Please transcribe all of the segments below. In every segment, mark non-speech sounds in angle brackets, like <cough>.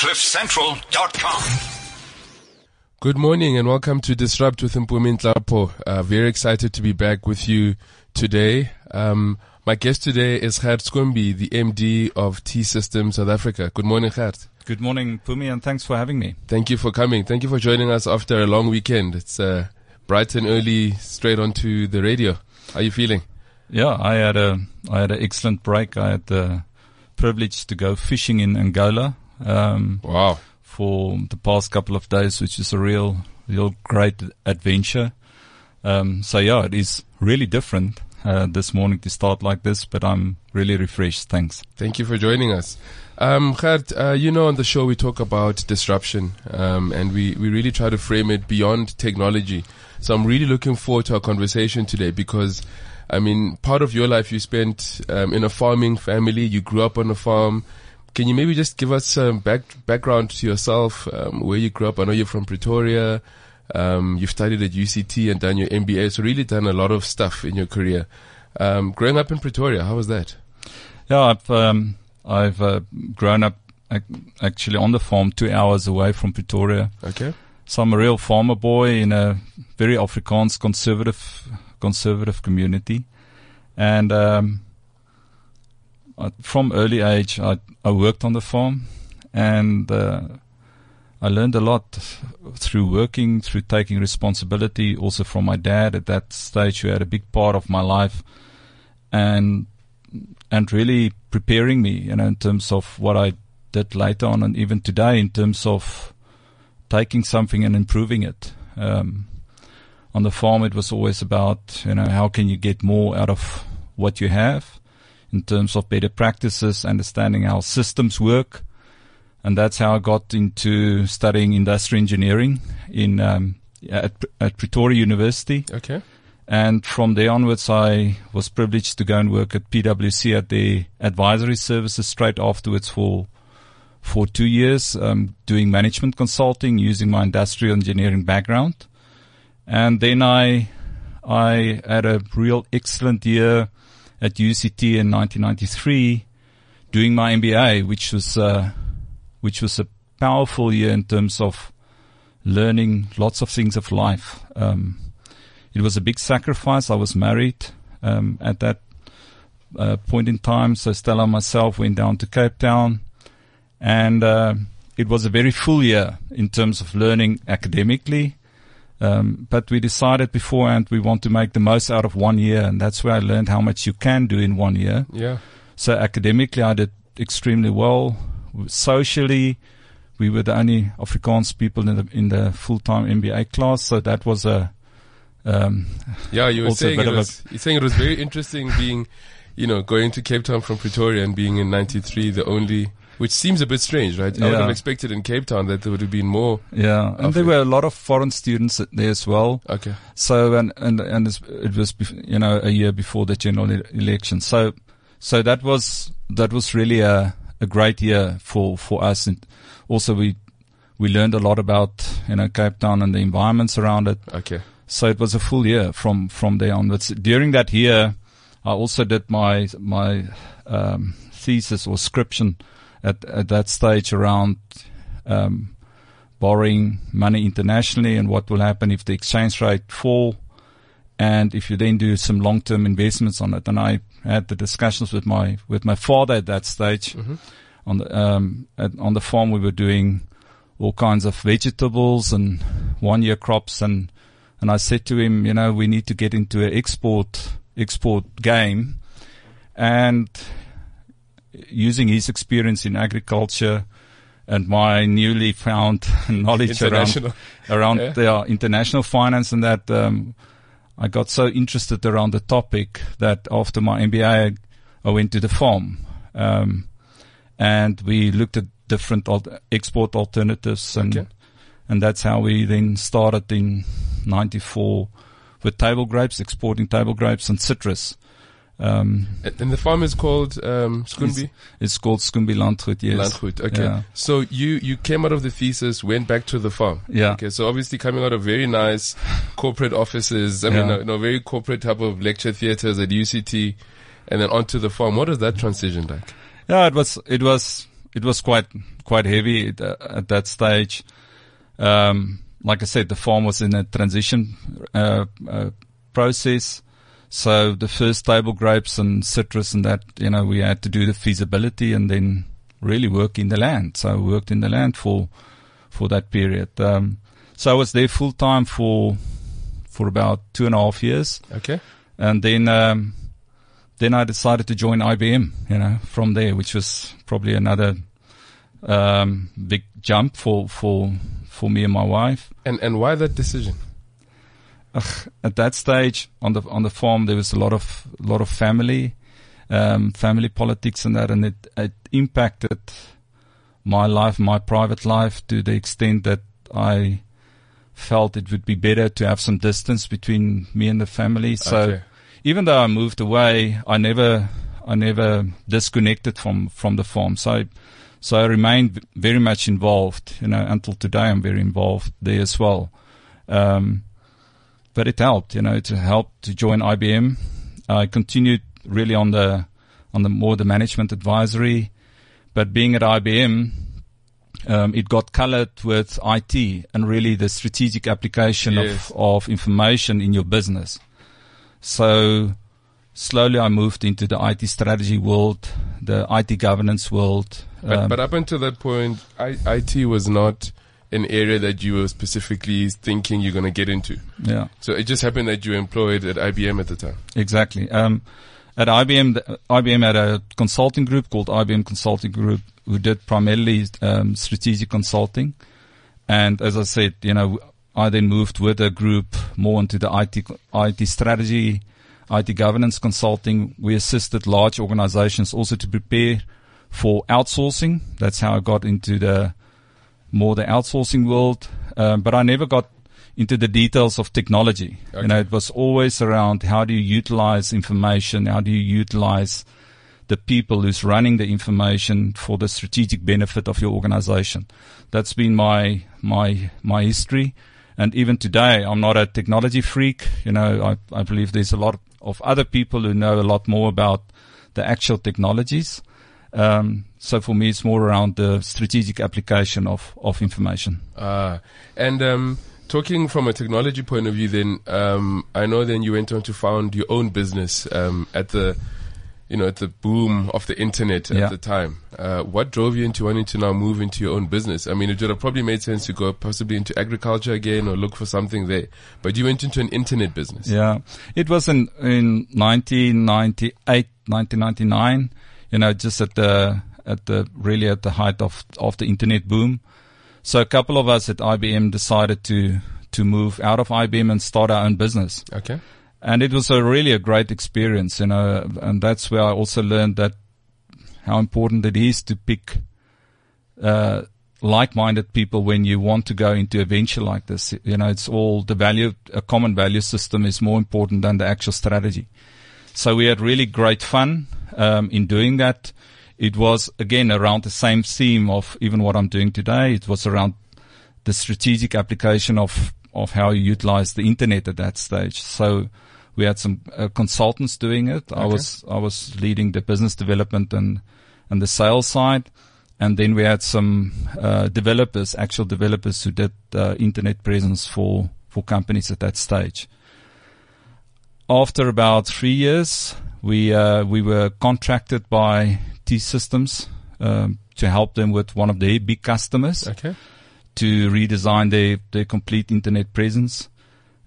CliffCentral.com. Good morning and welcome to Disrupt with Mpumi Nhlapo. Uh, very excited to be back with you today. Um, my guest today is Gert Schoonbee, the MD of T Systems South Africa. Good morning, Gert. Good morning, Pumi, and thanks for having me. Thank you for coming. Thank you for joining us after a long weekend. It's uh, bright and early, straight onto the radio. How are you feeling? Yeah, I had a I had an excellent break. I had the privilege to go fishing in Angola. Um, Wow. for the past couple of days, which is a real, real great adventure. Um, so yeah, it is really different uh, this morning to start like this, but I'm really refreshed. Thanks. Thank you for joining us. Um, Gert, uh, you know, on the show we talk about disruption, um, and we, we really try to frame it beyond technology. So I'm really looking forward to our conversation today because, I mean, part of your life you spent um, in a farming family. You grew up on a farm. Can you maybe just give us some back, background to yourself, um, where you grew up? I know you're from Pretoria. Um, you've studied at UCT and done your MBA, so really done a lot of stuff in your career. Um, growing up in Pretoria, how was that? Yeah, I've um, I've uh, grown up actually on the farm, two hours away from Pretoria. Okay. So I'm a real farmer boy in a very Afrikaans conservative conservative community, and um, From early age I I worked on the farm, and uh, I learned a lot through working, through taking responsibility, also from my dad at that stage, who had a big part of my life, and and really preparing me, you know, in terms of what I did later on, and even today, in terms of taking something and improving it. Um, on the farm, it was always about, you know, how can you get more out of what you have in terms of better practices, understanding how systems work. And that's how I got into studying industrial engineering in, um, at, at Pretoria University. Okay. And from there onwards, I was privileged to go and work at PwC at the advisory services straight afterwards for for two years, um, doing management consulting using my industrial engineering background. And then I I had a real excellent year at UCT in 1993, doing my MBA, which was uh, which was a powerful year in terms of learning lots of things of life. Um, it was a big sacrifice. I was married um, at that uh, point in time, so Stella and myself went down to Cape Town, and uh, it was a very full year in terms of learning academically. Um, but we decided beforehand we want to make the most out of one year, and that's where I learned how much you can do in one year. Yeah. So academically, I did extremely well. Socially, we were the only Afrikaans people in the in the full time MBA class, so that was a um, Yeah, you were saying it was, you're saying it was very interesting being, you know, going to Cape Town from Pretoria and being in 93 the only, which seems a bit strange, right? I would have expected in Cape Town that there would have been more. yeah, and there were a lot of foreign students there as well. Okay. So and and and it was you know a year before the general election. So so that was that was really a a great year for for us. And also we we learned a lot about you know Cape Town and the environments around it. Okay. So it was a full year from from there onwards. During that year, I also did my my um, thesis or scription at at that stage around um, borrowing money internationally and what will happen if the exchange rate fall, and if you then do some long term investments on it. And I had the discussions with my with my father at that stage. On the um, at, on the farm, we were doing all kinds of vegetables and one year crops and and I said to him, you know, we need to get into an export export game, and using his experience in agriculture and my newly found <laughs> knowledge around International. around Yeah. the uh, international finance and that um, I got so interested around the topic that after my MBA I went to the farm um, and we looked at different al- export alternatives and Okay. and that's how we then started in 94 with table grapes exporting table grapes and citrus um, And the farm is called um, Schoonbee it's called Schoonbee Landgoed yes Landgoed. Okay. Yeah. So you you came out of the thesis, went back to the farm. Yeah. Okay. So obviously coming out of very nice corporate offices. I mean, Yeah. no, no, very corporate type of lecture theaters at UCT, and then onto the farm. What was that transition like? Yeah, it was it was it was quite quite heavy at, uh, at that stage. Um, like I said, the farm was in a transition uh, uh, process. So the first table grapes and citrus and that, you know, we had to do the feasibility and then really work in the land. So I worked in the land for for that period. Um, so I was there full time for for about two and a half years. Okay. And then um, then I decided to join IBM. You know, from there, which was probably another um, big jump for for for me and my wife. And and why that decision? Ugh, at that stage on the on the farm, there was a lot of lot of family, um, family politics and that, and it it impacted my life, my private life, to the extent that I felt it would be better to have some distance between me and the family. So Okay. even though I moved away, I never, I never disconnected from, from the farm. So, I, so I remained very much involved, you know, until today I'm very involved there as well. Um, but it helped, you know, it helped to join IBM. I continued really on the, on the more the management advisory, but being at IBM, um, it got colored with IT and really the strategic application Yes. of, of information in your business. So slowly I moved into the IT strategy world, the IT governance world. But, Um, but up until that point, I, IT was not an area that you were specifically thinking you're going to get into. yeah, So it just happened that you were employed at IBM at the time. exactly. Um, at IBM, the, IBM had a consulting group called IBM Consulting Group who did primarily um, strategic consulting. And as I said, you know, I then moved with a group more into the IT, IT strategy, IT governance consulting. We assisted large organizations also to prepare for outsourcing. That's how I got into the more the outsourcing world. Um, but I never got into the details of technology. Okay. You know, it was always around how do you utilize information? How do you utilize the people who's running the information for the strategic benefit of your organization? That's been my, my, my history. And even today, I'm not a technology freak. You know, I, I believe there's a lot of other people who know a lot more about the actual technologies. Um, so for me, it's more around the strategic application of, of information. Ah, and um, talking from a technology point of view, then um, I know then you went on to found your own business um, at the, you know, at the boom of the internet at Yeah. the time. Uh, what drove you into wanting to now move into your own business? I mean, it would have probably made sense to go possibly into agriculture again or look for something there, but you went into an internet business. Yeah. It was in, in 1998, 1999, you know, just at the, at the, really at the height of, of the internet boom. So a couple of us at IBM decided to, to move out of IBM and start our own business. Okay. And it was a really a great experience, you know, and that's where I also learned that how important it is to pick, uh, like-minded people when you want to go into a venture like this. You know, it's all the value, a common value system is more important than the actual strategy. So we had really great fun, um, in doing that. It was again around the same theme of even what I'm doing today. It was around the strategic application of, of how you utilize the internet at that stage. So we had some uh, consultants doing it. I was, I was leading the business development and, and the sales side. And then we had some, uh, developers, actual developers who did, uh, internet presence for, for companies at that stage. After about three years, we, uh, we were contracted by T Systems, um, to help them with one of their big customers Okay. to redesign their, their complete internet presence.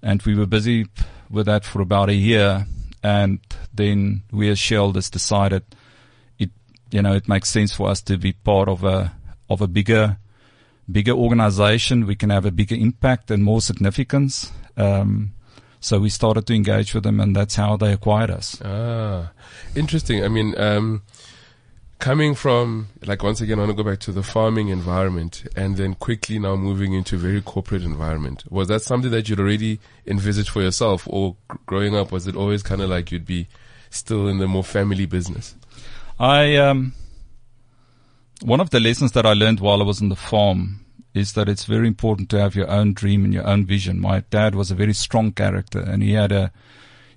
And we were busy with that for about a year. And then we as shareholders decided it, you know, it makes sense for us to be part of a, of a bigger, bigger organization. We can have a bigger impact and more significance. Um, so we started to engage with them and that's how they acquired us. Ah, interesting. I mean, um, coming from, like, once again, I want to go back to the farming environment and then quickly now moving into a very corporate environment. Was that something that you'd already envisaged for yourself or growing up? Was it always kind of like you'd be still in the more family business? I um, one of the lessons that I learned while I was on the farm is that it's very important to have your own dream and your own vision. My dad was a very strong character, and he had a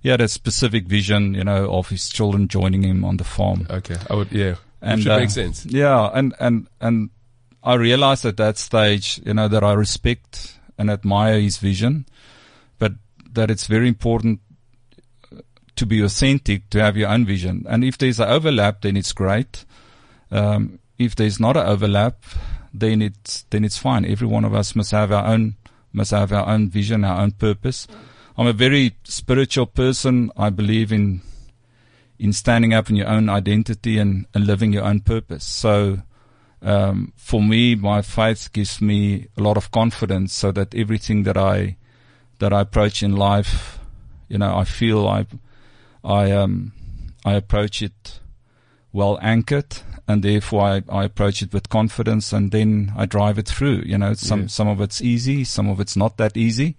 he had a specific vision, you know, of his children joining him on the farm. Okay. I would, yeah. And, Which uh, makes sense. Yeah, and and and I realized at that stage, you know, that I respect and admire his vision, but that it's very important to be authentic, to have your own vision. And if there's an overlap, then it's great. Um, if there's not an overlap, then it's then it's fine. Every one of us must have our own must have our own vision, our own purpose. I'm a very spiritual person. I believe in in standing up in your own identity and, and living your own purpose. So um, for me, my faith gives me a lot of confidence, so that everything that I that I approach in life, you know, I feel I I um I approach it well anchored, and therefore I, I approach it with confidence, and then I drive it through. You know, some yeah. some of it's easy, some of it's not that easy,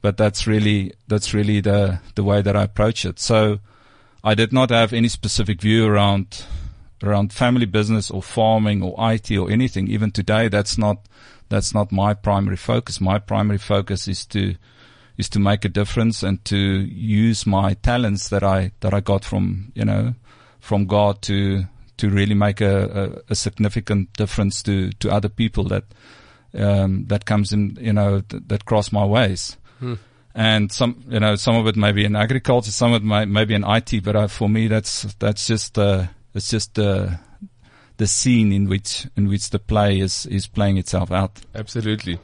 but that's really that's really the the way that I approach it. So I did not have any specific view around around family business or farming or IT or anything. Even today, that's not, that's not my primary focus. My primary focus is to, is to make a difference and to use my talents that I, that I got from, you know, from God to, to really make a, a, a significant difference to, to other people that, um, that comes in, you know, th- that cross my ways. Hmm. And some, you know, some of it may be in agriculture, some of it may, may be in IT, but uh, for me, that's, that's just, uh, it's just the the scene in which in which the play is is playing itself out. Absolutely.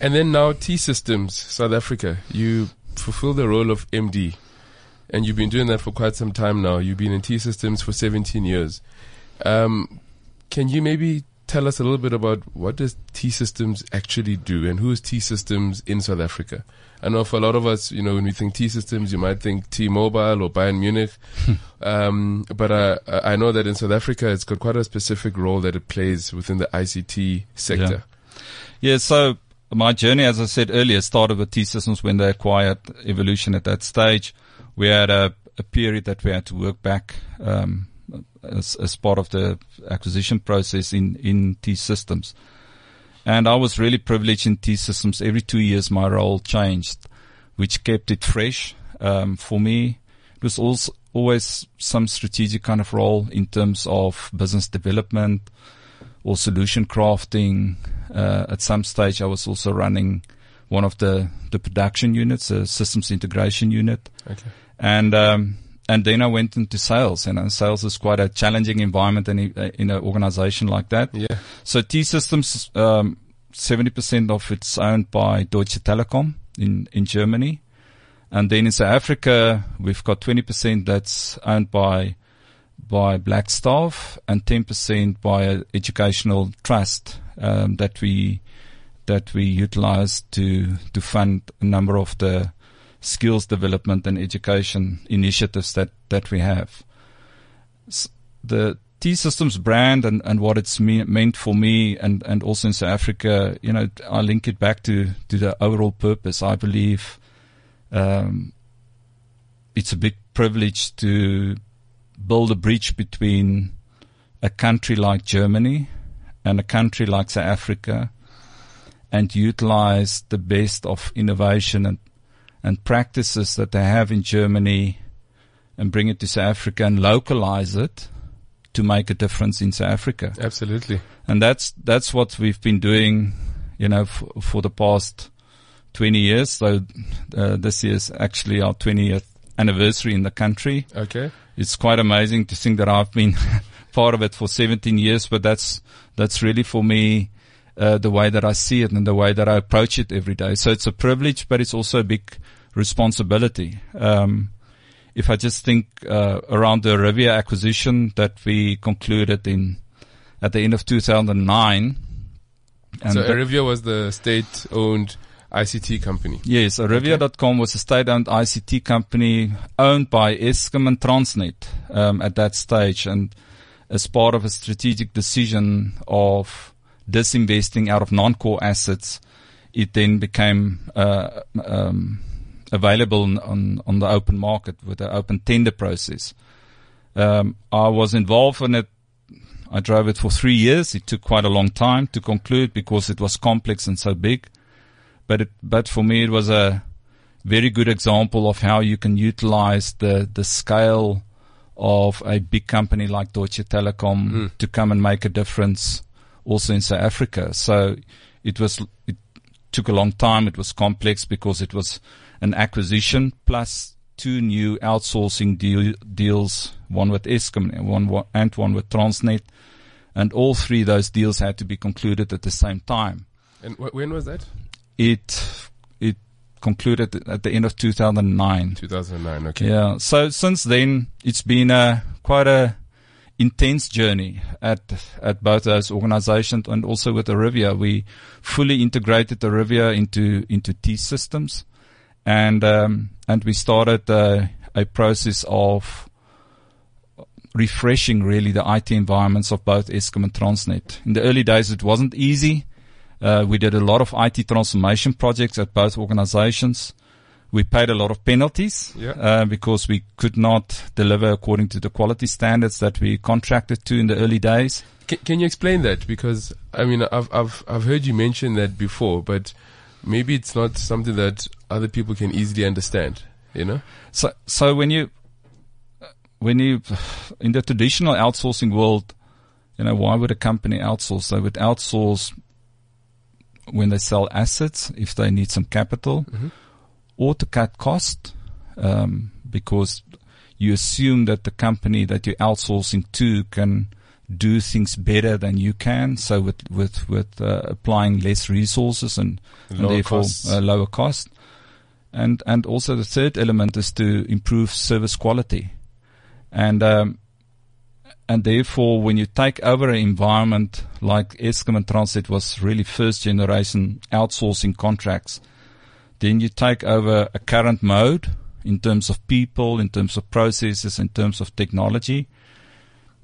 And then now T Systems South Africa, you fulfill the role of MD, and you've been doing that for quite some time now. You've been in T Systems for 17 years. Um, can you maybe tell us a little bit about what does T Systems actually do, and who is T Systems in South Africa? I know for a lot of us, you know, when we think T systems, you might think T-Mobile or Bayern Munich. <laughs> um, but uh, I know that in South Africa, it's got quite a specific role that it plays within the ICT sector. Yeah. yeah so my journey, as I said earlier, started with T Systems when they acquired Evolution at that stage. We had a, a period that we had to work back um, as, as part of the acquisition process in, in T Systems. And I was really privileged in T Systems. Every two years, my role changed, which kept it fresh. Um, for me, it was also always some strategic kind of role in terms of business development or solution crafting. Uh, at some stage, I was also running one of the, the production units, a systems integration unit. Okay. And, um, and then I went into sales, and sales is quite a challenging environment in, in an organization like that. Yeah. So T Systems, um, 70% of it's owned by Deutsche Telekom in, in Germany. And then in South Africa, we've got 20% that's owned by, by Blackstaff and 10% by an educational trust, um, that we, that we utilize to, to fund a number of the, skills development and education initiatives that, that we have. The T Systems brand and, and what it's me, meant for me and, and also in South Africa, you know, I link it back to, to the overall purpose. I believe, um, it's a big privilege to build a bridge between a country like Germany and a country like South Africa and utilize the best of innovation and and practices that they have in Germany and bring it to South Africa and localize it to make a difference in South Africa. Absolutely. And that's, that's what we've been doing, you know, f- for the past 20 years. So, uh, this is actually our 20th anniversary in the country. Okay. It's quite amazing to think that I've been <laughs> part of it for 17 years, but that's, that's really for me, uh, the way that I see it and the way that I approach it every day. So it's a privilege, but it's also a big responsibility. Um, if I just think uh, around the Arivia acquisition that we concluded in at the end of 2009. And so Arivia was the state-owned ICT company. Yes, Arivia.com was a state-owned ICT company owned by Eskom and Transnet um, at that stage, and as part of a strategic decision of disinvesting out of non-core assets, it then became uh, um, available on on the open market with an open tender process. Um, I was involved in it. I drove it for three years. It took quite a long time to conclude because it was complex and so big. But it, but for me, it was a very good example of how you can utilize the the scale of a big company like Deutsche Telekom Mm. to come and make a difference also in South Africa. So it was, it took a long time. It was complex because it was an acquisition plus two new outsourcing deal, deals, one with Eskom and one, and one with Transnet. And all three of those deals had to be concluded at the same time. And wh- when was that? It, it concluded at the end of 2009. 2009. Okay. Yeah. So since then, it's been a quite a intense journey at at both those organizations and also with Arivia. We fully integrated Arivia into into T systems, and um, and we started uh, a process of refreshing really the IT environments of both Eskom and Transnet. In the early days, it wasn't easy. Uh, we did a lot of IT transformation projects at both organizations. We paid a lot of penalties Yeah. uh, because we could not deliver according to the quality standards that we contracted to in the early days. Can, can you explain that? Because I mean, I've I've I've heard you mention that before, but maybe it's not something that other people can easily understand. You know? So, so when you, when you, <sighs> in the traditional outsourcing world, you know, why would a company outsource? They would outsource when they sell assets, if they need some capital, Mhm. Cut cost, um, because you assume that the company that you're outsourcing to can do things better than you can. So with, with, with, uh, applying less resources and, and therefore uh, lower cost. And, and also the third element is to improve service quality. And, um, and therefore when you take over an environment like Eskom and Transnet was really first generation outsourcing contracts, then you take over a current mode in terms of people, in terms of processes, in terms of technology,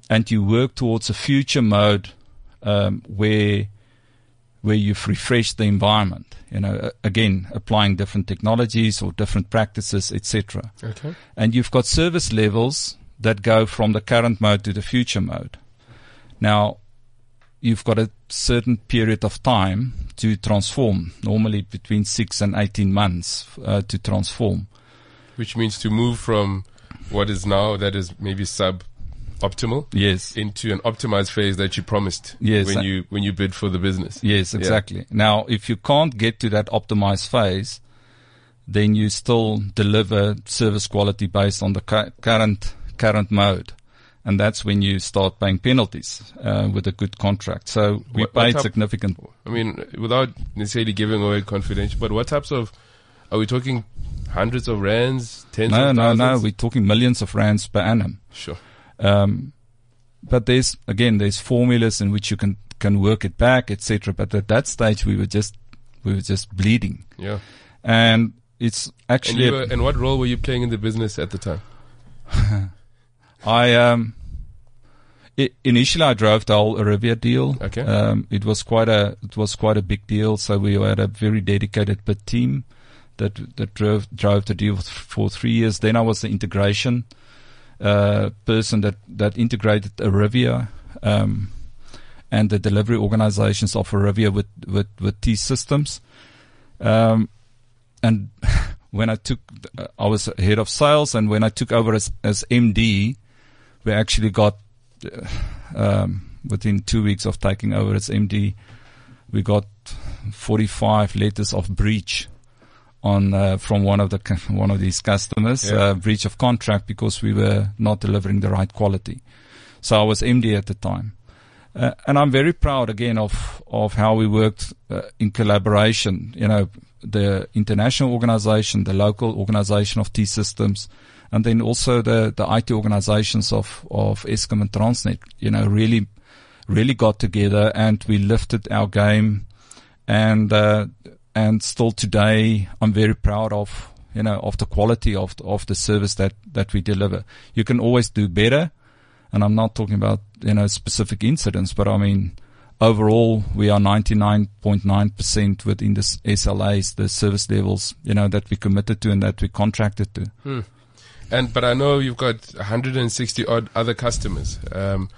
and you work towards a future mode um, where where you've refreshed the environment. You know, again, applying different technologies or different practices, etc. Okay. And you've got service levels that go from the current mode to the future mode. Now, you've got a certain period of time to transform, normally between six and 18 months uh, to transform. Which means to move from what is now that is maybe sub optimal Yes. into an optimized phase that you promised Yes, when you when you bid for the business. Yes, exactly. Now, if you can't get to that optimized phase, then you still deliver service quality based on the current current mode, and that's when you start paying penalties uh, with a good contract. So we What- what paid type- significant. I mean, without necessarily giving away confidential, but what types of are we talking? Hundreds of rands, tens No, of no, no. We're talking millions of rands per annum. sure. Um, but there's again, there's formulas in which you can can work it back, etc. But at that stage, we were just we were just bleeding, Yeah. and it's And, actually you were, and what role were you playing in the business at the time? <laughs> I um i initially I drove the whole Arivia deal. Okay. Um, it was quite a it was quite a big deal. So we had a very dedicated team that that drove drove the deal for three years. Then I was the integration uh, person that that integrated Arivia. Um, and the delivery organizations of Arivia with, with, with T systems. Um, and <laughs> when I took, uh, I was head of sales, and when I took over as, as MD, we actually got <sighs> um, within two weeks of taking over as MD, we got 45 letters of breach on uh, from one of the one of these customers, Yeah. uh, breach of contract because we were not delivering the right quality. So I was MD at the time. Uh, and I'm very proud again of, of how we worked uh, in collaboration. You know, the international organization, the local organization of T Systems, and then also the, the IT organizations of, of Eskom and Transnet, you know, really, really got together and we lifted our game. And, uh, and still today, I'm very proud of, you know, of the quality of, of the service that, that we deliver. You can always do better. And I'm not talking about, you know, specific incidents, but I mean, overall, we are 99.9% within the SLAs, the service levels, you know, that we committed to and that we contracted to. Hmm. And but I know you've got 160 odd other customers. Um,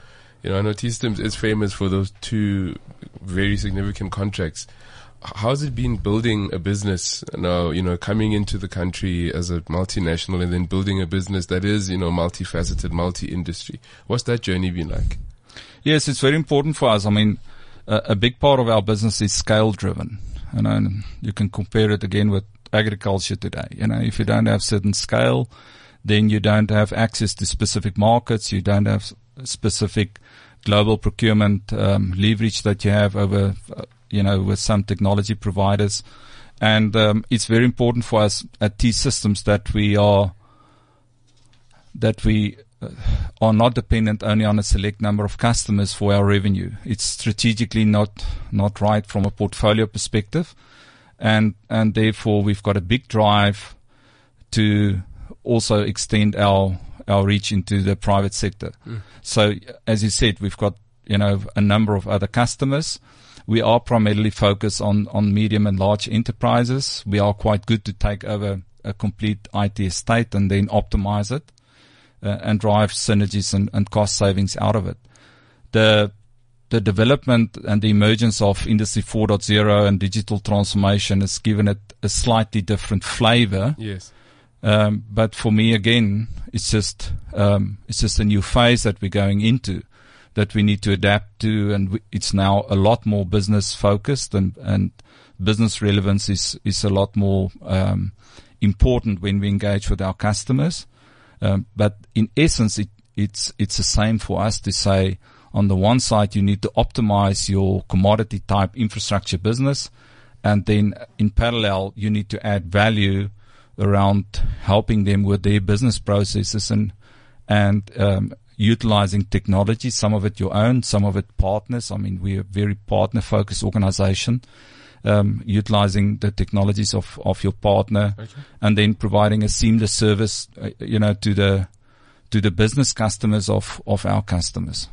You know, I know T-Systems is famous for those two very significant contracts. How's it been building a business now, you know, coming into the country as a multinational and then building a business that is, you know, multifaceted, multi-industry? What's that journey been like? Yes, it's very important for us. I mean, a, a big part of our business is scale driven. You know, and you can compare it again with agriculture today. You know, if you don't have certain scale, then you don't have access to specific markets. You don't have specific global procurement um, leverage that you have over, uh, you know, with some technology providers. And um, it's very important for us at T Systems that we are that we uh, are not dependent only on a select number of customers for our revenue. It's strategically not not right from a portfolio perspective, and and therefore we've got a big drive to also extend our our reach into the private sector. Mm. So as you said, we've got you know a number of other customers. We are primarily focused on on medium and large enterprises. We are quite good to take over a complete IT estate and then optimize it uh, and drive synergies and, and cost savings out of it. The the development and the emergence of Industry 4.0 and digital transformation has given it a slightly different flavor. Yes. Um, but for me, again, it's just um, it's just a new phase that we're going into that we need to adapt to, and it's now a lot more business focused, and and business relevance is is a lot more um, important when we engage with our customers. Um, but in essence, it, it's it's the same for us to say. On the one side, you need to optimize your commodity type infrastructure business, and then in parallel, you need to add value around helping them with their business processes and and um, utilizing technology. Some of it your own, some of it partners. I mean, we're a very partner focused organization. Um, utilizing the technologies of, of your partner okay. and then providing a seamless service, uh, you know, to the, to the business customers of, of our customers.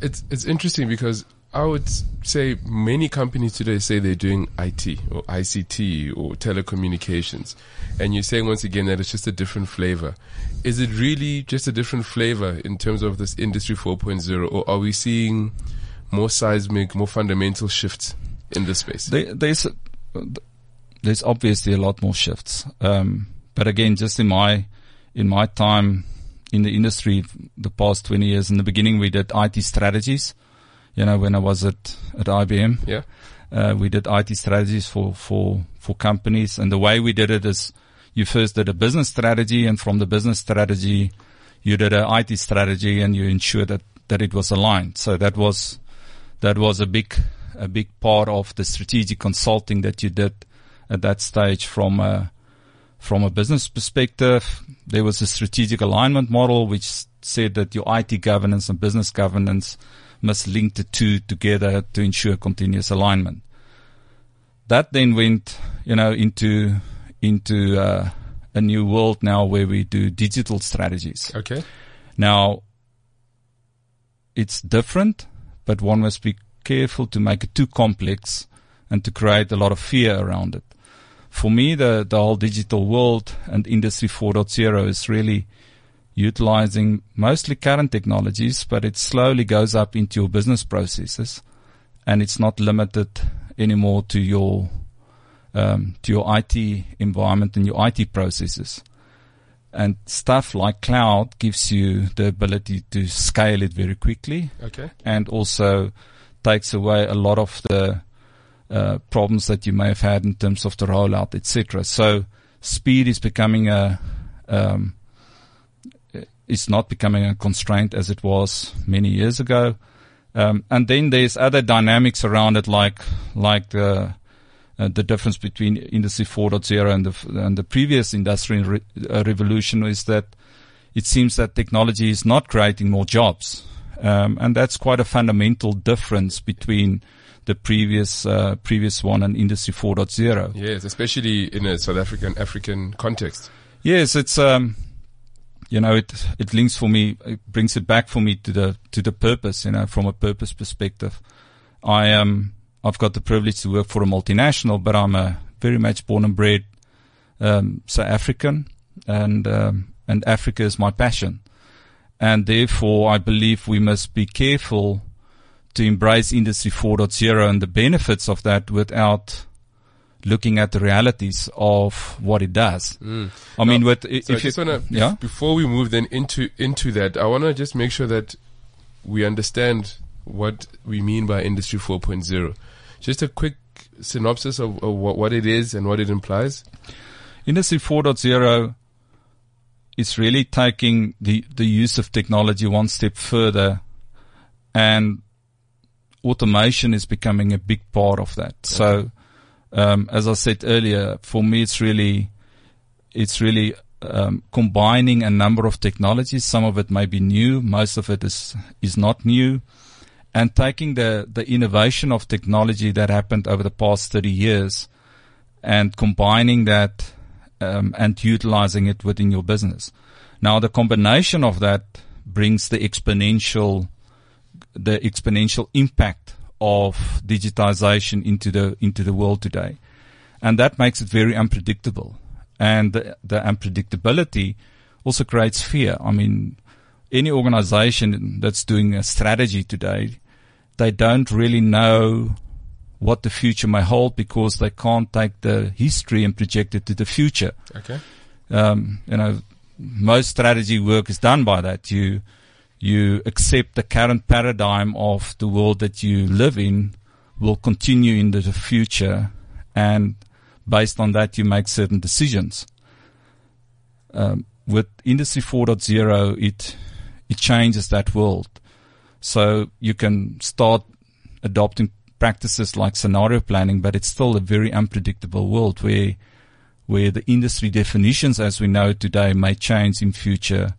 It's, it's interesting because I would say many companies today say they're doing IT or ICT or telecommunications. And you're saying once again that it's just a different flavor. Is it really just a different flavor in terms of this industry 4.0 or are we seeing more seismic, more fundamental shifts in this space? There, there's, there's obviously a lot more shifts. Um, but again, just in my, in my time in the industry, the past 20 years, in the beginning we did IT strategies you know, when I was at, at IBM. Yeah. Uh, we did IT strategies for, for, for companies. And the way we did it is you first did a business strategy and from the business strategy, you did an IT strategy and you ensured that, that it was aligned. So that was, that was a big, a big part of the strategic consulting that you did at that stage from a, from a business perspective. There was a strategic alignment model which said that your IT governance and business governance must link the two together to ensure continuous alignment. That then went, you know, into into uh, a new world now where we do digital strategies. Okay. Now, it's different, but one must be careful to make it too complex and to create a lot of fear around it. For me, the, the whole digital world and industry 4.0 is really utilizing mostly current technologies, but it slowly goes up into your business processes and it's not limited anymore to your um, to your IT environment and your IT processes. And stuff like cloud gives you the ability to scale it very quickly. Okay. And also takes away a lot of the uh, problems that you may have had in terms of the rollout, etc. So speed is becoming a um, is not becoming a constraint as it was many years ago. Um, and then there's other dynamics around it, like like the uh, the difference between Industry 4.0 and the and the previous industrial re- uh, revolution is that it seems that technology is not creating more jobs, um, and that's quite a fundamental difference between the previous uh, previous one and Industry 4.0. Yes, especially in a South African African context. Yes, it's um, you know, it, it links for me, it brings it back for me to the, to the purpose, you know, from a purpose perspective. I am, um, I've got the privilege to work for a multinational, but I'm a very much born and bred, um, South African and, um, and Africa is my passion. and therefore I believe we must be careful to embrace Industry 4.0 and the benefits of that without looking at the realities of what it does. Mm. I mean, Now, with So if you, just wanna, yeah, before we move then into into that, I wanna just make sure that we understand what we mean by Industry 4.0. Just a quick synopsis of, of what, what it is and what it implies. Industry 4.0 is really taking the, the use of technology one step further and automation is becoming a big part of that. So, um, as I said earlier, for me, it's really, it's really, um, combining a number of technologies. Some of it may be new. Most of it is, is not new. And taking the, the innovation of technology that happened over the past 30 years and combining that um, and utilizing it within your business. Now, the combination of that brings the exponential, the exponential impact of digitization into the into the world today, and that makes it very unpredictable. And the, the unpredictability also creates fear. I mean, any organization that's doing a strategy today, they don't really know what the future may hold because they can't take the history and project it to the future. Okay. Um, you know, most strategy work is done by that. You, you accept the current paradigm of the world that you live in will continue into the future and based on that you make certain decisions. Um, with Industry 4.0, it, it changes that world. So you can start adopting practices like scenario planning, but it's still a very unpredictable world where where the industry definitions as we know today may change in future.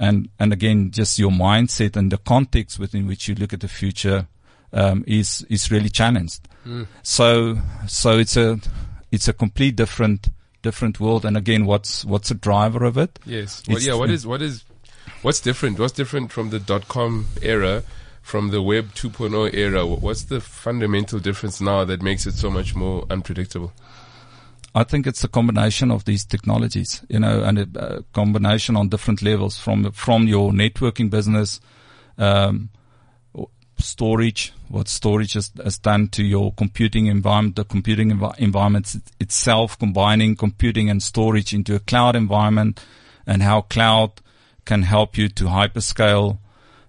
And and again, just your mindset and the context within which you look at the future um, is is really challenged. Mm. So so it's a it's a complete different different world. And again, what's what's a driver of it? Yes. Well, yeah. What is what is what's different? What's different from the dot com era, from the web 2.0 era? What's the fundamental difference now that makes it so much more unpredictable? I think it's a combination of these technologies, you know, and a, a combination on different levels from from your networking business, um, storage, what storage has, has done to your computing environment, the computing envi- environment itself, combining computing and storage into a cloud environment, and how cloud can help you to hyperscale,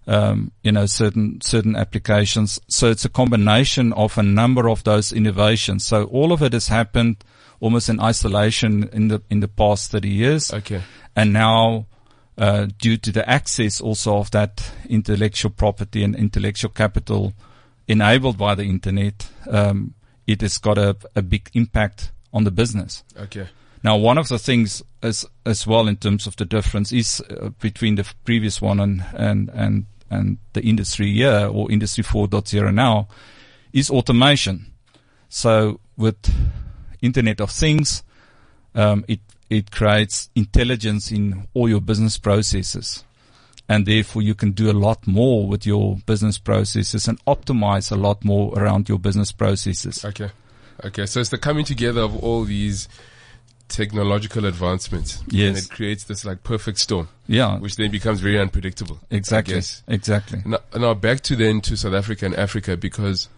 um, you know, certain certain applications. So it's a combination of a number of those innovations. So all of it has happened almost in isolation in the in the past 30 years, Okay. and now. Uh, due to the access also of that intellectual property and intellectual capital enabled by the internet, um, it has got a, a big impact on the business. Okay. Now, one of the things as as well in terms of the difference is uh, between the previous one and and and and the industry here or industry 4.0 now is automation. So with Internet of Things, um, it it creates intelligence in all your business processes. And therefore you can do a lot more with your business processes and optimize a lot more around your business processes. Okay. Okay. So it's the coming together of all these technological advancements. Yes. And it creates this like perfect storm, Yeah, which then becomes very unpredictable. Exactly. Exactly. Now, now back to then to South Africa and Africa because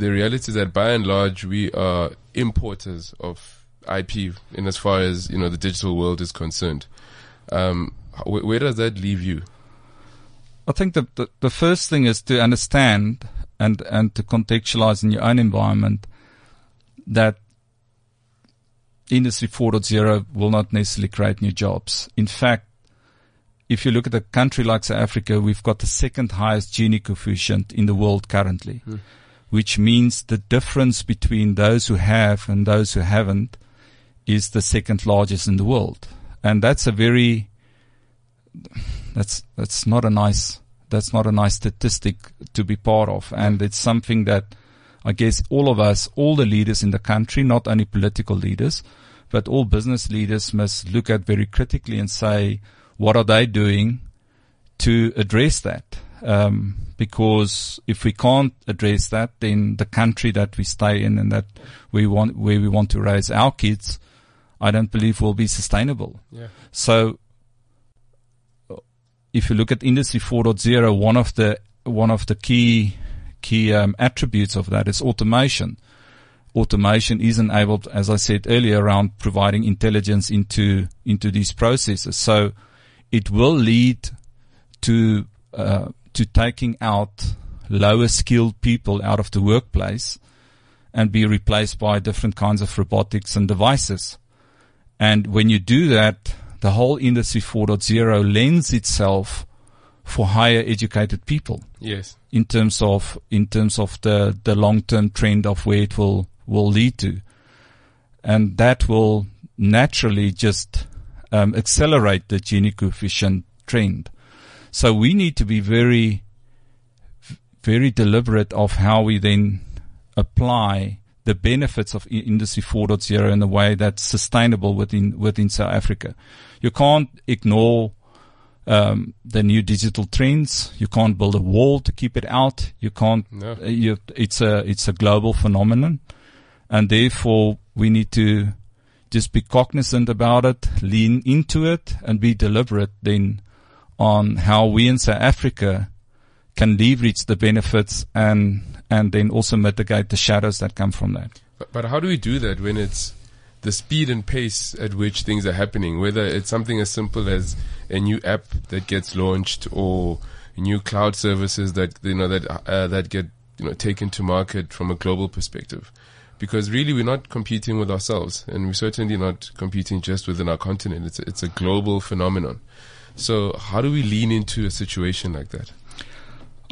the reality is that by and large we are importers of IP in as far as you know the digital world is concerned. Um, wh- where does that leave you? I think the, the, the first thing is to understand and, and to contextualize in your own environment that Industry 4.0 will not necessarily create new jobs. In fact, if you look at a country like South Africa, we've got the second highest Gini coefficient in the world currently, Hmm. Which means the difference between those who have and those who haven't is the second largest in the world. And that's a very, that's, that's not a nice, that's not a nice statistic to be part of. And it's something that I guess all of us, all the leaders in the country, not only political leaders, but all business leaders must look at very critically and say, what are they doing to address that? Um, because if we can't address that, then the country that we stay in and that we want, where we want to raise our kids, I don't believe will be sustainable. Yeah. So if you look at Industry 4.0, one of the one of the key key um, attributes of that is automation. Automation is enabled, as I said earlier, around providing intelligence into into these processes. So it will lead to uh, to taking out lower skilled people out of the workplace and be replaced by different kinds of robotics and devices. And when you do that, the whole industry 4.0 lends itself for higher educated people. Yes. In terms of, in terms of the, the long-term trend of where it will, will lead to. And that will naturally just um, accelerate the Gini coefficient trend. So we need to be very, very deliberate of how we then apply the benefits of Industry 4.0 in a way that's sustainable within within South Africa. You can't ignore um, the new digital trends. You can't build a wall to keep it out. You can't. No. Uh, you, it's a it's a global phenomenon, and therefore we need to just be cognizant about it, lean into it, and be deliberate then on how we in South Africa can leverage the benefits and and then also mitigate the shadows that come from that. But, but how do we do that when it's the speed and pace at which things are happening? Whether it's something as simple as a new app that gets launched or new cloud services that you know that uh, that get you know taken to market from a global perspective. Because really, we're not competing with ourselves, and we're certainly not competing just within our continent. It's it's a global phenomenon. So, how do we lean into a situation like that?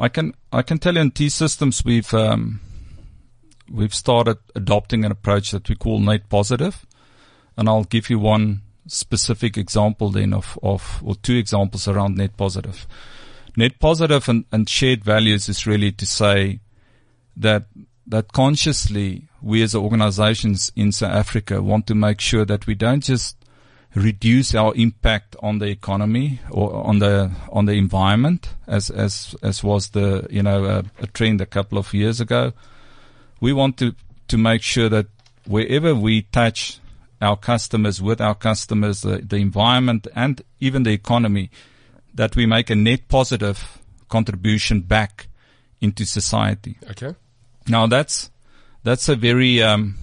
I can I can tell you in T systems we've um, we've started adopting an approach that we call net positive, and I'll give you one specific example then of, of or two examples around net positive. Net positive and, and shared values is really to say that that consciously we as organizations in South Africa want to make sure that we don't just reduce our impact on the economy or on the on the environment as as as was the you know a, a trend a couple of years ago we want to to make sure that wherever we touch our customers with our customers the, the environment and even the economy that we make a net positive contribution back into society Okay. now that's that's a very um,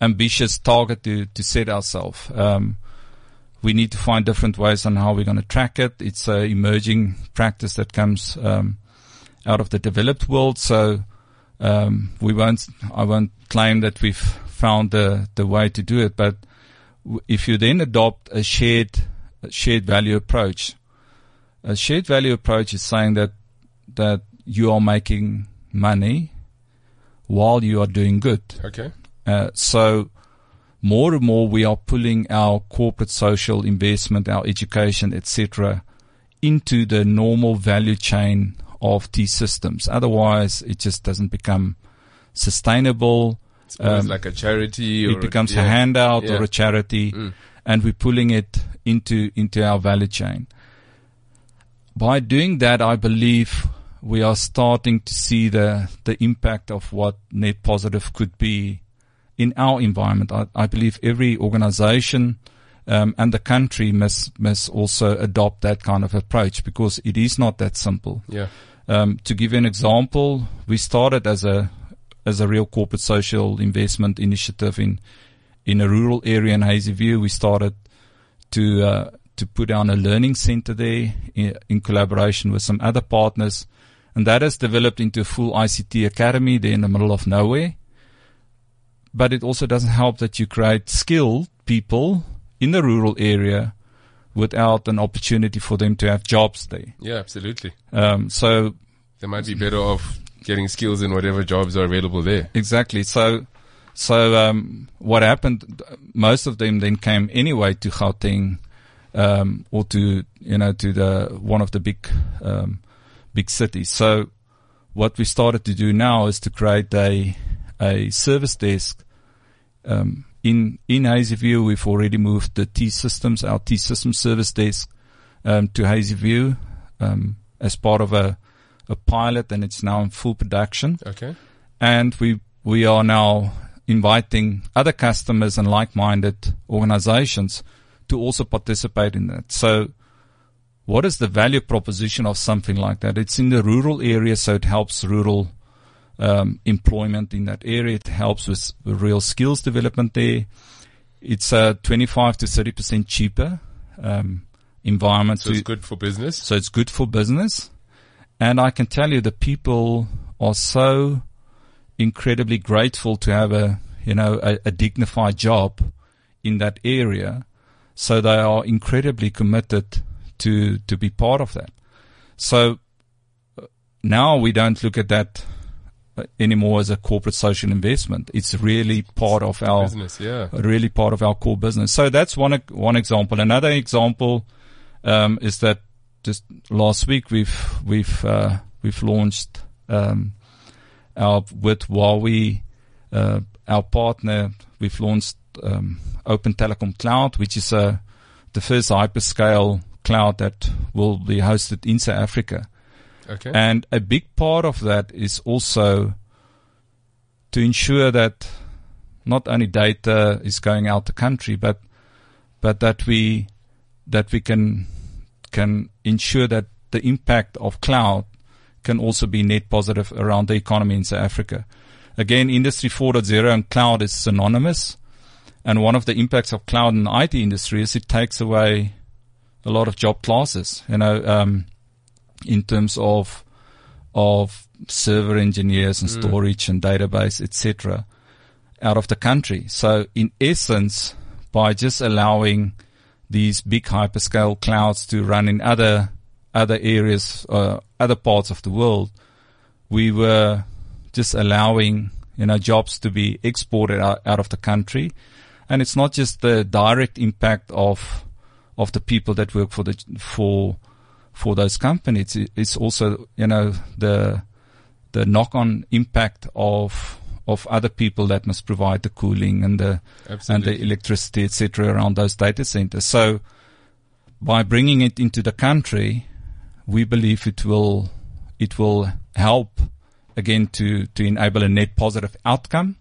ambitious target to, to set ourselves. Um, we need to find different ways on how we're going to track it. It's a emerging practice that comes um, out of the developed world. So um, we won't. I won't claim that we've found the the way to do it. But if you then adopt a shared a shared value approach, a shared value approach is saying that that you are making money while you are doing good. Okay. Uh, so more and more we are pulling our corporate social investment, our education, etc., into the normal value chain of these systems. Otherwise, it just doesn't become sustainable. It's Um, like a charity. or It becomes yeah. a handout Yeah. or a charity, Mm. and we're pulling it into into our value chain. By doing that, I believe we are starting to see the the impact of what net positive could be in our environment. I, I believe every organization um, and the country must must also adopt that kind of approach because it is not that simple. Yeah. Um, to give you an example, we started as a as a real corporate social investment initiative in in a rural area in Hazyview. We started to uh, to put down a learning center there in, in collaboration with some other partners, and that has developed into a full ICT academy there in the middle of nowhere. But it also doesn't help that you create skilled people in the rural area without an opportunity for them to have jobs there. Yeah, absolutely. Um, so They might be better off getting skills in whatever jobs are available there. Exactly. So, so um, what happened? Most of them then came anyway to Gauteng, um, or to you know to the one of the big um, big cities. So, what we started to do now is to create a a service desk. Um, in in Hazyview, we've already moved the T systems, our T system service desk, um, to Hazyview um, as part of a a pilot, and it's now in full production Okay. and we we are now inviting other customers and like-minded organizations to also participate in that. So what is the value proposition of something like that? It's in the rural area, so it helps rural um, employment in that area. It helps with real skills development there. It's uh, 25 to 30 percent cheaper um, environment. So it's good for business. So it's good for business, and I can tell you the people are so incredibly grateful to have a you know a, a dignified job in that area. So they are incredibly committed to to be part of that. So uh, now we don't look at that anymore as a corporate social investment. It's really part of our business, yeah. really part of our core business. So that's one one example. Another example um, is that just last week we've we've uh, we've launched um, our with Huawei, uh, our partner. We've launched um, Open Telecom Cloud, which is a the first hyperscale cloud that will be hosted in South Africa. Okay. And a big part of that is also to ensure that not only data is going out the country, but but that we that we can can ensure that the impact of cloud can also be net positive around the economy in South Africa. Again, Industry 4.0 and cloud is synonymous. And one of the impacts of cloud in the IT industry is it takes away a lot of job classes, you know, um, in terms of, of server engineers and Mm. storage and database, etc., out of the country. So in essence, by just allowing these big hyperscale clouds to run in other, other areas, uh, other parts of the world, we were just allowing, you know, jobs to be exported out, out of the country. And it's not just the direct impact of, of the people that work for the, for, for those companies. It- It's also, you know, the, the knock-on impact of, of other people that must provide the cooling and the, and the electricity, etc., around those data centers. So, by bringing it into the country, we believe it will it will help again to to enable a net positive outcome,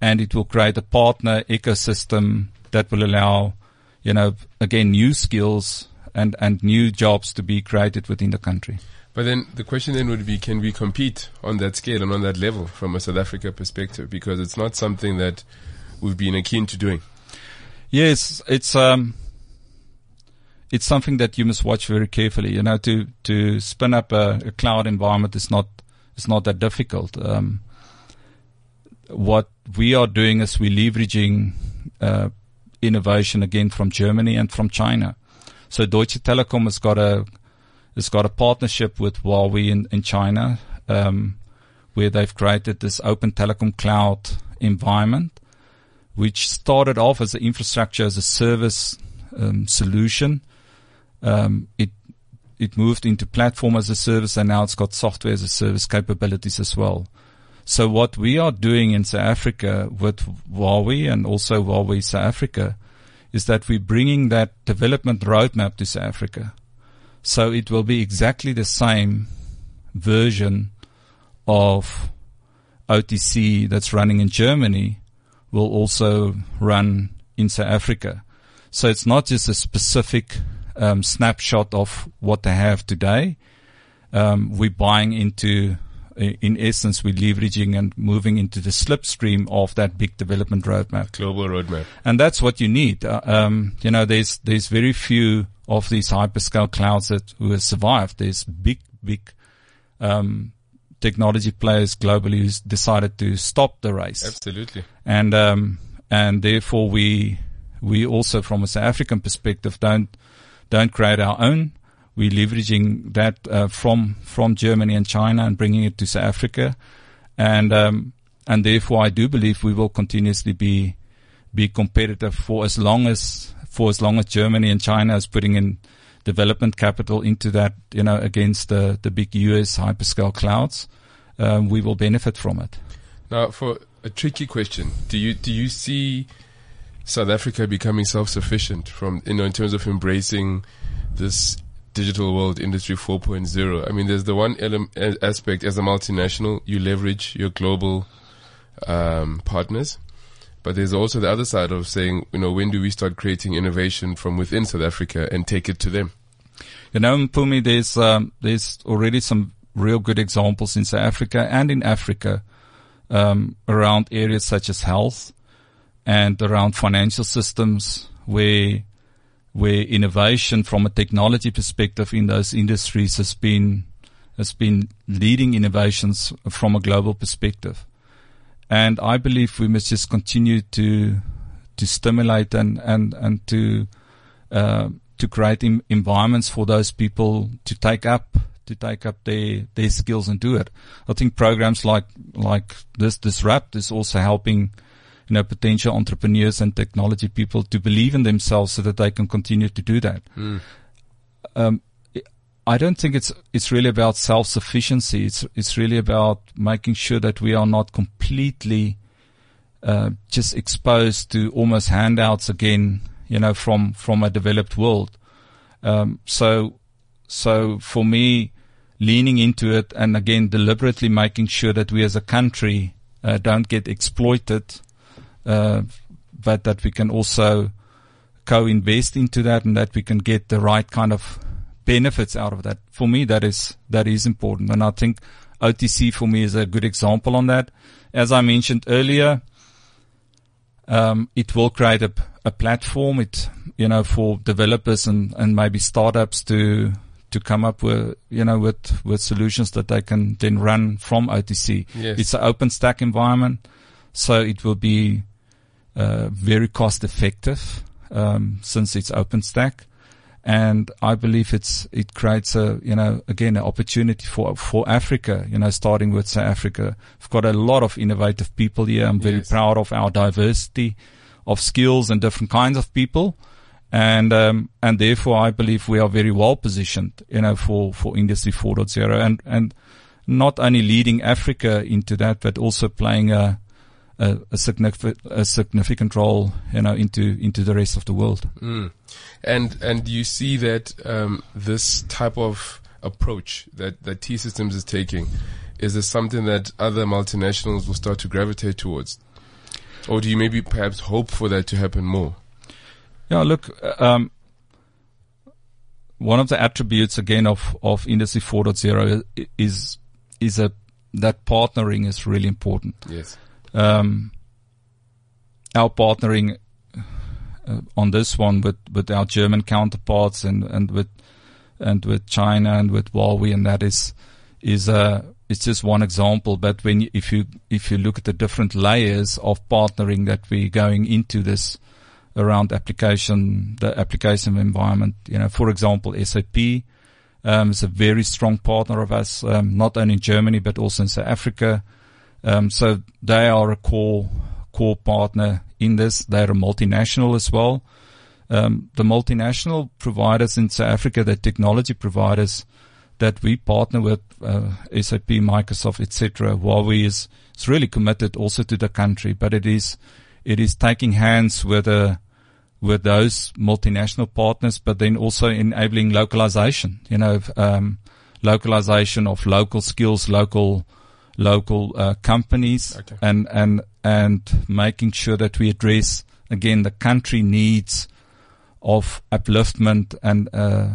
and it will create a partner ecosystem that will allow, you know, again new skills and and new jobs to be created within the country. But then the question then would be, can we compete on that scale and on that level from a South Africa perspective? Because it's not something that we've been akin to doing. Yes, it's um, it's something that you must watch very carefully. You know, to to spin up a, a cloud environment is not is not that difficult. Um, what we are doing is we're leveraging uh, innovation again from Germany and from China. So Deutsche Telekom has got a has got a partnership with Huawei in, in China, um, where they've created this open telecom cloud environment which started off as an infrastructure as a service um, solution. Um, it it moved into platform as a service, and now it's got software as a service capabilities as well. So what we are doing in South Africa with Huawei and also Huawei South Africa is that we're bringing that development roadmap to South Africa. So it will be exactly the same version of OTC that's running in Germany will also run in South Africa. So it's not just a specific um, snapshot of what they have today. Um, we're buying into, in essence, we're leveraging and moving into the slipstream of that big development roadmap Global roadmap. and that's what you need. Uh, um, you know, there's there's very few of these hyperscale clouds that who have survived. There's big, big um, technology players globally who's decided to stop the race, Absolutely. and um, and therefore we we also from a South African perspective don't don't create our own. We're leveraging that uh, from from Germany and China and bringing it to South Africa, and um, and therefore I do believe we will continuously be be competitive for as long as for as long as Germany and China is putting in development capital into that, you know, against the the big US hyperscale clouds, um, we will benefit from it. Now, for a tricky question, do you do you see South Africa becoming self-sufficient from you know in terms of embracing this digital world industry 4.0? I mean, there's the one element aspect as a multinational, you leverage your global um, partners. But there's also the other side of saying, you know, when do we start creating innovation from within South Africa and take it to them? You know, Mpumi, there's um, there's already some real good examples in South Africa and in Africa um, around areas such as health and around financial systems where where innovation from a technology perspective in those industries has been has been leading innovations from a global perspective. And I believe we must just continue to to stimulate and and and to uh, to create environments for those people to take up to take up their their skills and do it. I think programs like like this disrupt is also helping you know potential entrepreneurs and technology people to believe in themselves so that they can continue to do that. Mm. Um, I don't think it's it's really about self sufficiency. It's it's really about making sure that we are not completely uh, just exposed to almost handouts again, you know, from from a developed world. Um, so so for me, leaning into it and again deliberately making sure that we as a country uh, don't get exploited, but that we can also co-invest into that and that we can get the right kind of benefits out of that. For me, that is, that is important. And I think OTC for me is a good example on that. As I mentioned earlier, um, it will create a, a platform, it, you know, for developers and, and maybe startups to, to come up with, you know, with, with solutions that they can then run from OTC. Yes. It's an open stack environment. So it will be, uh, very cost effective, um, since it's open stack and I believe it's it creates a you know again an opportunity for for Africa. You know, starting with South Africa, we've got a lot of innovative people here. I'm very Yes. proud of our diversity of skills and different kinds of people, and um, and therefore I believe we are very well positioned. You know, for for Industry 4.0 and and not only leading Africa into that, but also playing a a, a significant a significant role, you know, into into the rest of the world. Mm. And and you see that um, this type of approach that that T Systems is taking is this something that other multinationals will start to gravitate towards, or do you maybe perhaps hope for that to happen more? Yeah, look, um, one of the attributes again of, of Industry 4.0 is, is a, that partnering is really important. Yes. Um, our partnering uh, on this one with, with our German counterparts and, and with, and with China and with Huawei and that is, is, uh, it's just one example, but when you, if you, if you look at the different layers of partnering that we're going into this, around application, the application environment. You know, for example, SAP um, is a very strong partner of us, um, not only in Germany but also in South Africa. Um, so they are a core core partner in this. They're a multinational as well. Um, the multinational providers in South Africa, the technology providers that we partner with, uh, SAP, Microsoft, etc. Huawei is, is really committed also to the country, but it is it is taking hands with uh, with those multinational partners, but then also enabling localization. You know, um, localization of local skills, local local uh, companies, Okay. and and and making sure that we address again the country needs of upliftment and uh,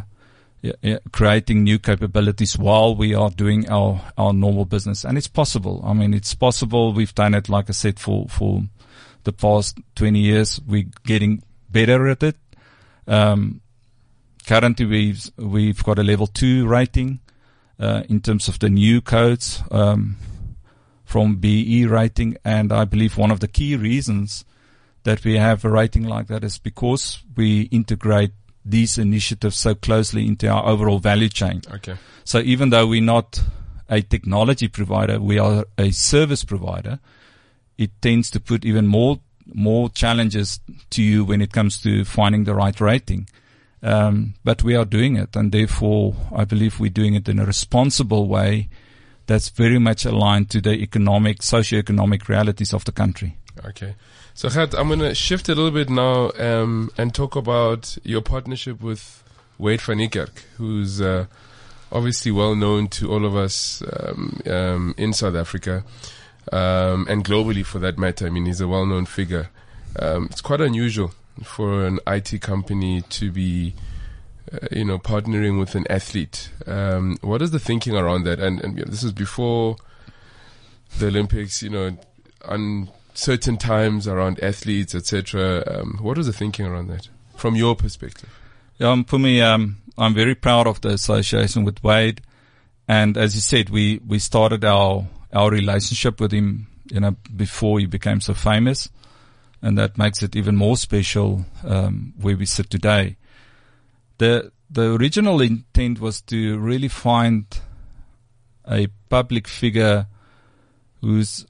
yeah, yeah, creating new capabilities while we are doing our, our normal business. And it's possible. I mean, it's possible. We've done it, like I said, for, for the past 20 years. We're getting better at it. Um, currently we've, we've got a level two rating, uh, in terms of the new codes, um, from BEE rating. And I believe one of the key reasons that we have a rating like that is because we integrate these initiatives so closely into our overall value chain. Okay. So even though we're not a technology provider, we are a service provider. It tends to put even more more challenges to you when it comes to finding the right rating. Um, but we are doing it, and therefore I believe we're doing it in a responsible way that's very much aligned to the economic, socio-economic realities of the country. Okay. So, Gert, I'm going to shift a little bit now um, and talk about your partnership with Wade van Niekerk, who's uh, obviously well known to all of us um, um, in South Africa um, and globally for that matter. I mean, he's a well known figure. Um, it's quite unusual for an IT company to be uh, you know, partnering with an athlete. Um, what is the thinking around that? And, and this is before the Olympics, you know, uncertain times around athletes, etc. Um, what is the thinking around that from your perspective? Yeah, um, for me, um, I'm very proud of the association with Wade. And as you said, we, we started our, our relationship with him, you know, before he became so famous. And that makes it even more special, um, where we sit today. The, the original intent was to really find a public figure who's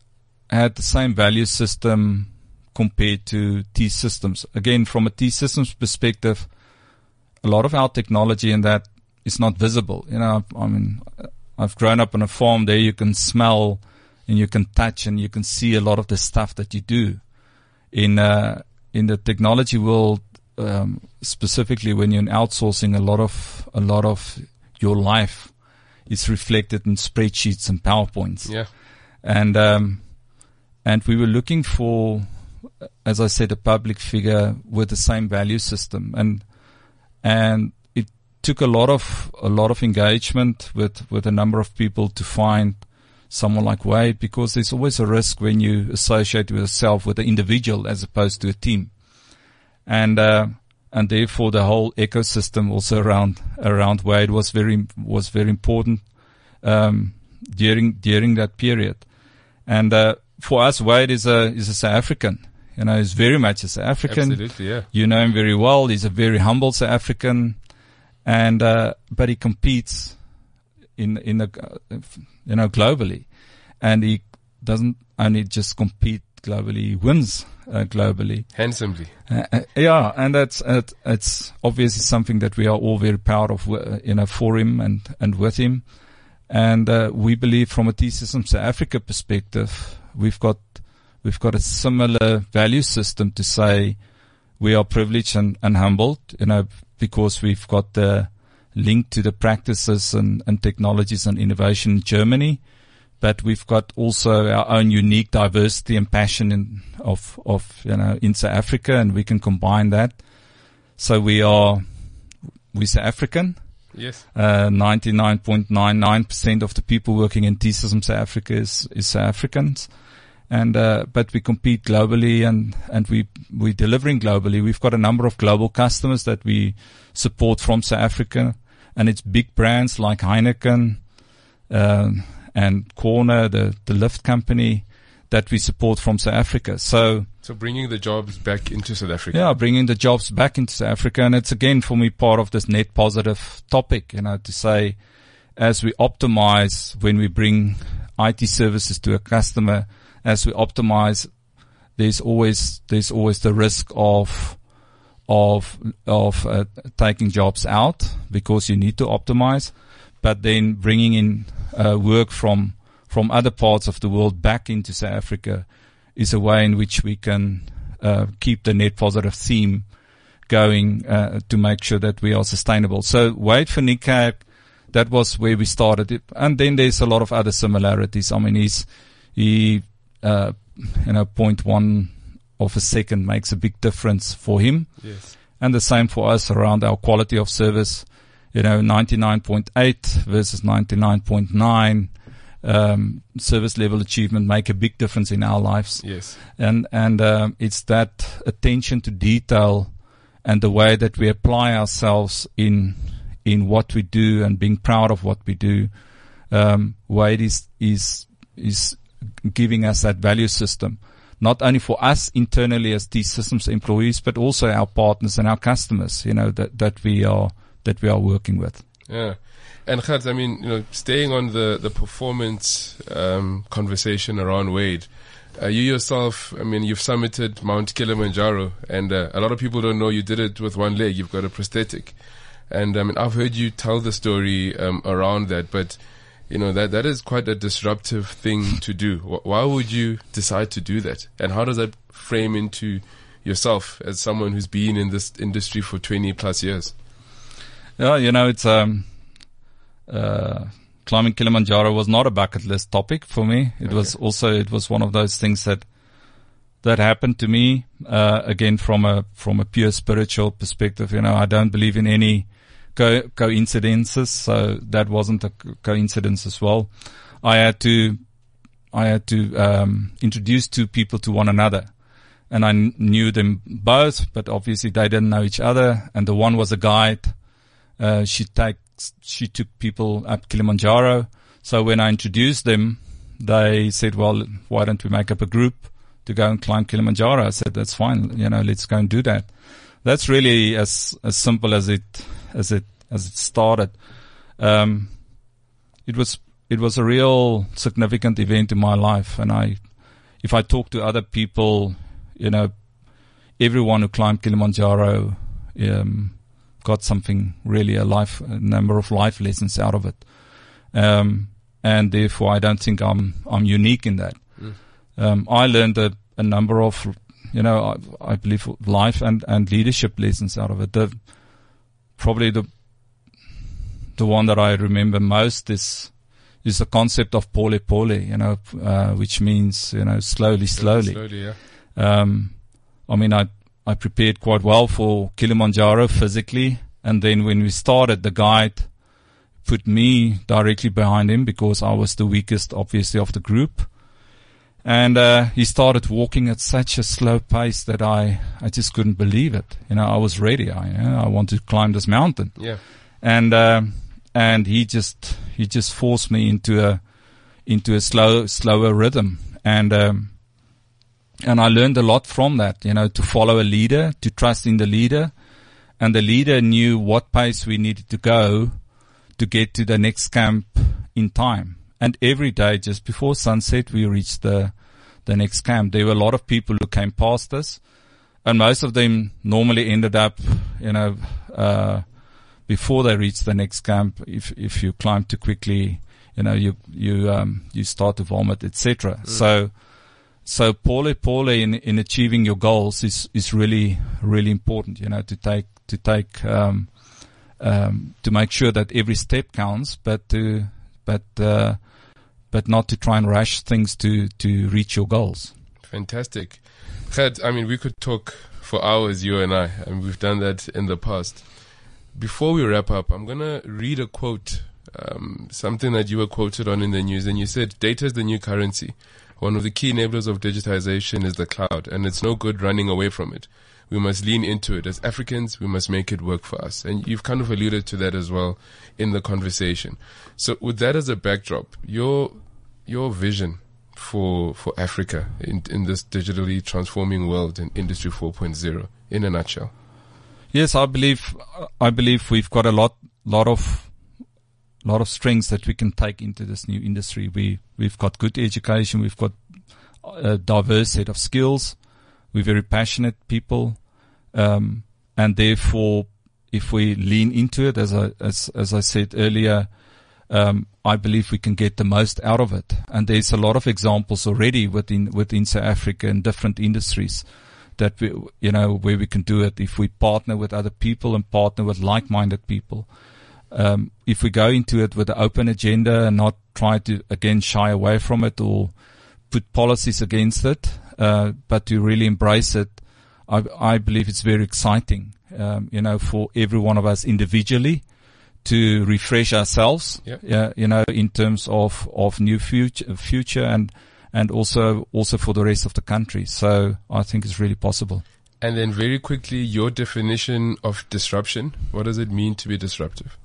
had the same value system compared to T systems. Again, from a T systems perspective, a lot of our technology in that is not visible. You know, I mean, I've grown up on a farm there. You can smell and you can touch and you can see a lot of the stuff that you do in, uh, in the technology world. Um, specifically when you're in outsourcing, a lot of, a lot of your life is reflected in spreadsheets and PowerPoints. Yeah. And, um, and we were looking for, as I said, a public figure with the same value system. And, and it took a lot of a lot of engagement with with a number of people to find someone like Wade because there's always a risk when you associate yourself with an individual as opposed to a team, and uh, and therefore the whole ecosystem also around around Wade was very was very important um, during during that period, and uh, for us Wade is a is a South African. You know, he's very much a South African. Absolutely, yeah. You know him very well. He's a very humble South African, and uh, but he competes in in the you know globally, and he doesn't only just compete globally; he wins uh, globally handsomely. Uh, uh yeah, and that's it's obviously something that we are all very proud of. Uh, you know, for him and and with him, and uh, we believe from a T System South Africa perspective, we've got we've got a similar value system to say we are privileged and, and humbled, you know, because we've got the link to the practices and, and technologies and innovation in Germany. But we've got also our own unique diversity and passion in, of, of, you know, in South Africa and we can combine that. So we are, we're South African. Yes. Uh, 99.99% of the people working in T-System South Africa is, is South Africans and uh, but we compete globally and and we we're delivering globally. We've got a number of global customers that we support from South Africa, and it's big brands like Heineken um, and Kone, the the lift company that we support from South Africa. So. So bringing the jobs back into South Africa. Yeah, bringing the jobs back into South Africa, and it's again for me part of this net positive topic. You know, to say as we optimize when we bring IT services to a customer, as we optimize, there's always there's always the risk of of of uh, taking jobs out because you need to optimize, but then bringing in uh, work from from other parts of the world back into South Africa is a way in which we can uh, keep the net positive theme going uh, to make sure that we are sustainable. So Wade van Niekerk, that was where we started it. And then there's a lot of other similarities. I mean, he's, he uh, you know, 0.1 of a second makes a big difference for him. Yes. And the same for us around our quality of service. You know, 99.8 versus 99.9. Um, service level achievement make a big difference in our lives. Yes. And, and, um, it's that attention to detail and the way that we apply ourselves in, in what we do and being proud of what we do. Um, Wade is, is, is giving us that value system, not only for us internally as T Systems employees, but also our partners and our customers, you know, that, that we are, that we are working with. Yeah. And Gert, I mean, you know, staying on the, the performance, um, conversation around Wade, uh, you yourself, I mean, you've summited Mount Kilimanjaro and uh, a lot of people don't know you did it with one leg. You've got a prosthetic. And I mean, I've heard you tell the story, um, around that, but you know that that is quite a disruptive thing to do. Why would you decide to do that? And how does that frame into yourself as someone who's been in this industry for 20 plus years? Yeah, you know, it's um uh climbing Kilimanjaro was not a bucket list topic for me. It okay. was also it was one of those things that that happened to me uh again from a from a pure spiritual perspective, you know, I don't believe in any co- coincidences. So that wasn't a coincidence as well. I had to, I had to um, introduce two people to one another, and I knew them both, but obviously they didn't know each other. And the one was a guide. Uh, she takes, she took people up Kilimanjaro. So when I introduced them, they said, "Well, why don't we make up a group to go and climb Kilimanjaro?" I said, "That's fine. You know, let's go and do that." That's really as as simple as it as it as it started. Um, it was it was a real significant event in my life, and I, if I talk to other people, you know, everyone who climbed Kilimanjaro um, got something really a life a number of life lessons out of it, um, and therefore I don't think I'm I'm unique in that. Mm. Um, I learned a, a number of you know, I, I, believe life and, and leadership lessons out of it. The, probably the, the one that I remember most is, is the concept of pole pole, you know, uh, which means, you know, slowly, slowly. Slowly, yeah. Um, I mean, I, I prepared quite well for Kilimanjaro physically. And then when we started, the guide put me directly behind him because I was the weakest, obviously, of the group. And uh, he started walking at such a slow pace that I, I just couldn't believe it. You know, I was ready. I, you know, I wanted to climb this mountain. Yeah. And uh, and he just he just forced me into a into a slow slower rhythm. And um, and I learned a lot from that. You know, to follow a leader, to trust in the leader, and the leader knew what pace we needed to go to get to the next camp in time. And every day, just before sunset, we reached the, the next camp. There were a lot of people who came past us and most of them normally ended up, you know, uh, before they reached the next camp. If, if you climb too quickly, you know, you, you, um, you start to vomit, etc. Mm. So, so pole pole in, in achieving your goals is, is really, really important, you know, to take, to take, um, um, to make sure that every step counts, but to, but, uh, but not to try and rush things to, to reach your goals. Fantastic. Gert, I mean, we could talk for hours, you and I, and we've done that in the past. Before we wrap up, I'm going to read a quote, um, something that you were quoted on in the news, and you said, data is the new currency. One of the key enablers of digitization is the cloud, and it's no good running away from it. We must lean into it. As Africans, we must make it work for us. And you've kind of alluded to that as well in the conversation. So with that as a backdrop, your, your vision for, for Africa in, in this digitally transforming world in Industry 4.0 in a nutshell? Yes, I believe, I believe we've got a lot, lot of, lot of strengths that we can take into this new industry. We, we've got good education. We've got a diverse set of skills. We're very passionate people. Um, and therefore, if we lean into it, as I, as, as I said earlier, um, I believe we can get the most out of it. And there's a lot of examples already within, within South Africa in different industries that we, you know, where we can do it if we partner with other people and partner with like-minded people. Um, if we go into it with an open agenda and not try to again shy away from it or put policies against it, uh, but to really embrace it, I, I believe it's very exciting, um, you know, for every one of us individually to refresh ourselves, yep. yeah, you know, in terms of, of new future, future and, and also, also for the rest of the country. So I think it's really possible. And then very quickly, your definition of disruption. What does it mean to be disruptive?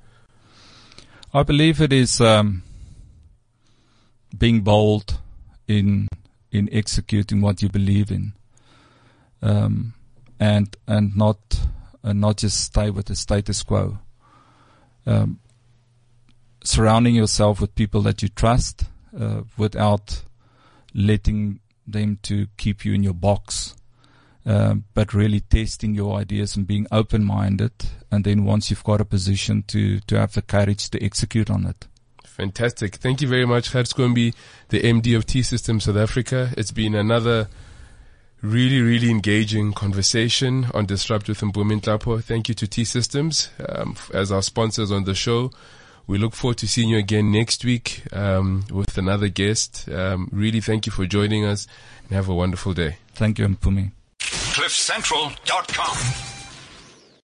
I believe it is, um, being bold in, in executing what you believe in. Um, and, and not, and not just stay with the status quo um, surrounding yourself with people that you trust uh, without letting them to keep you in your box, um, but really testing your ideas and being open-minded. And then once you've got a position to to have the courage to execute on it. Fantastic. Thank you very much, Schoonbee, the MD of T System South Africa. It's been another really, really engaging conversation on Disrupt with Mpumi Nhlapo. Thank you to T Systems um, as our sponsors on the show. We look forward to seeing you again next week um, with another guest. Um, really, thank you for joining us and have a wonderful day. Thank you, Mpumi. CliffCentral.com.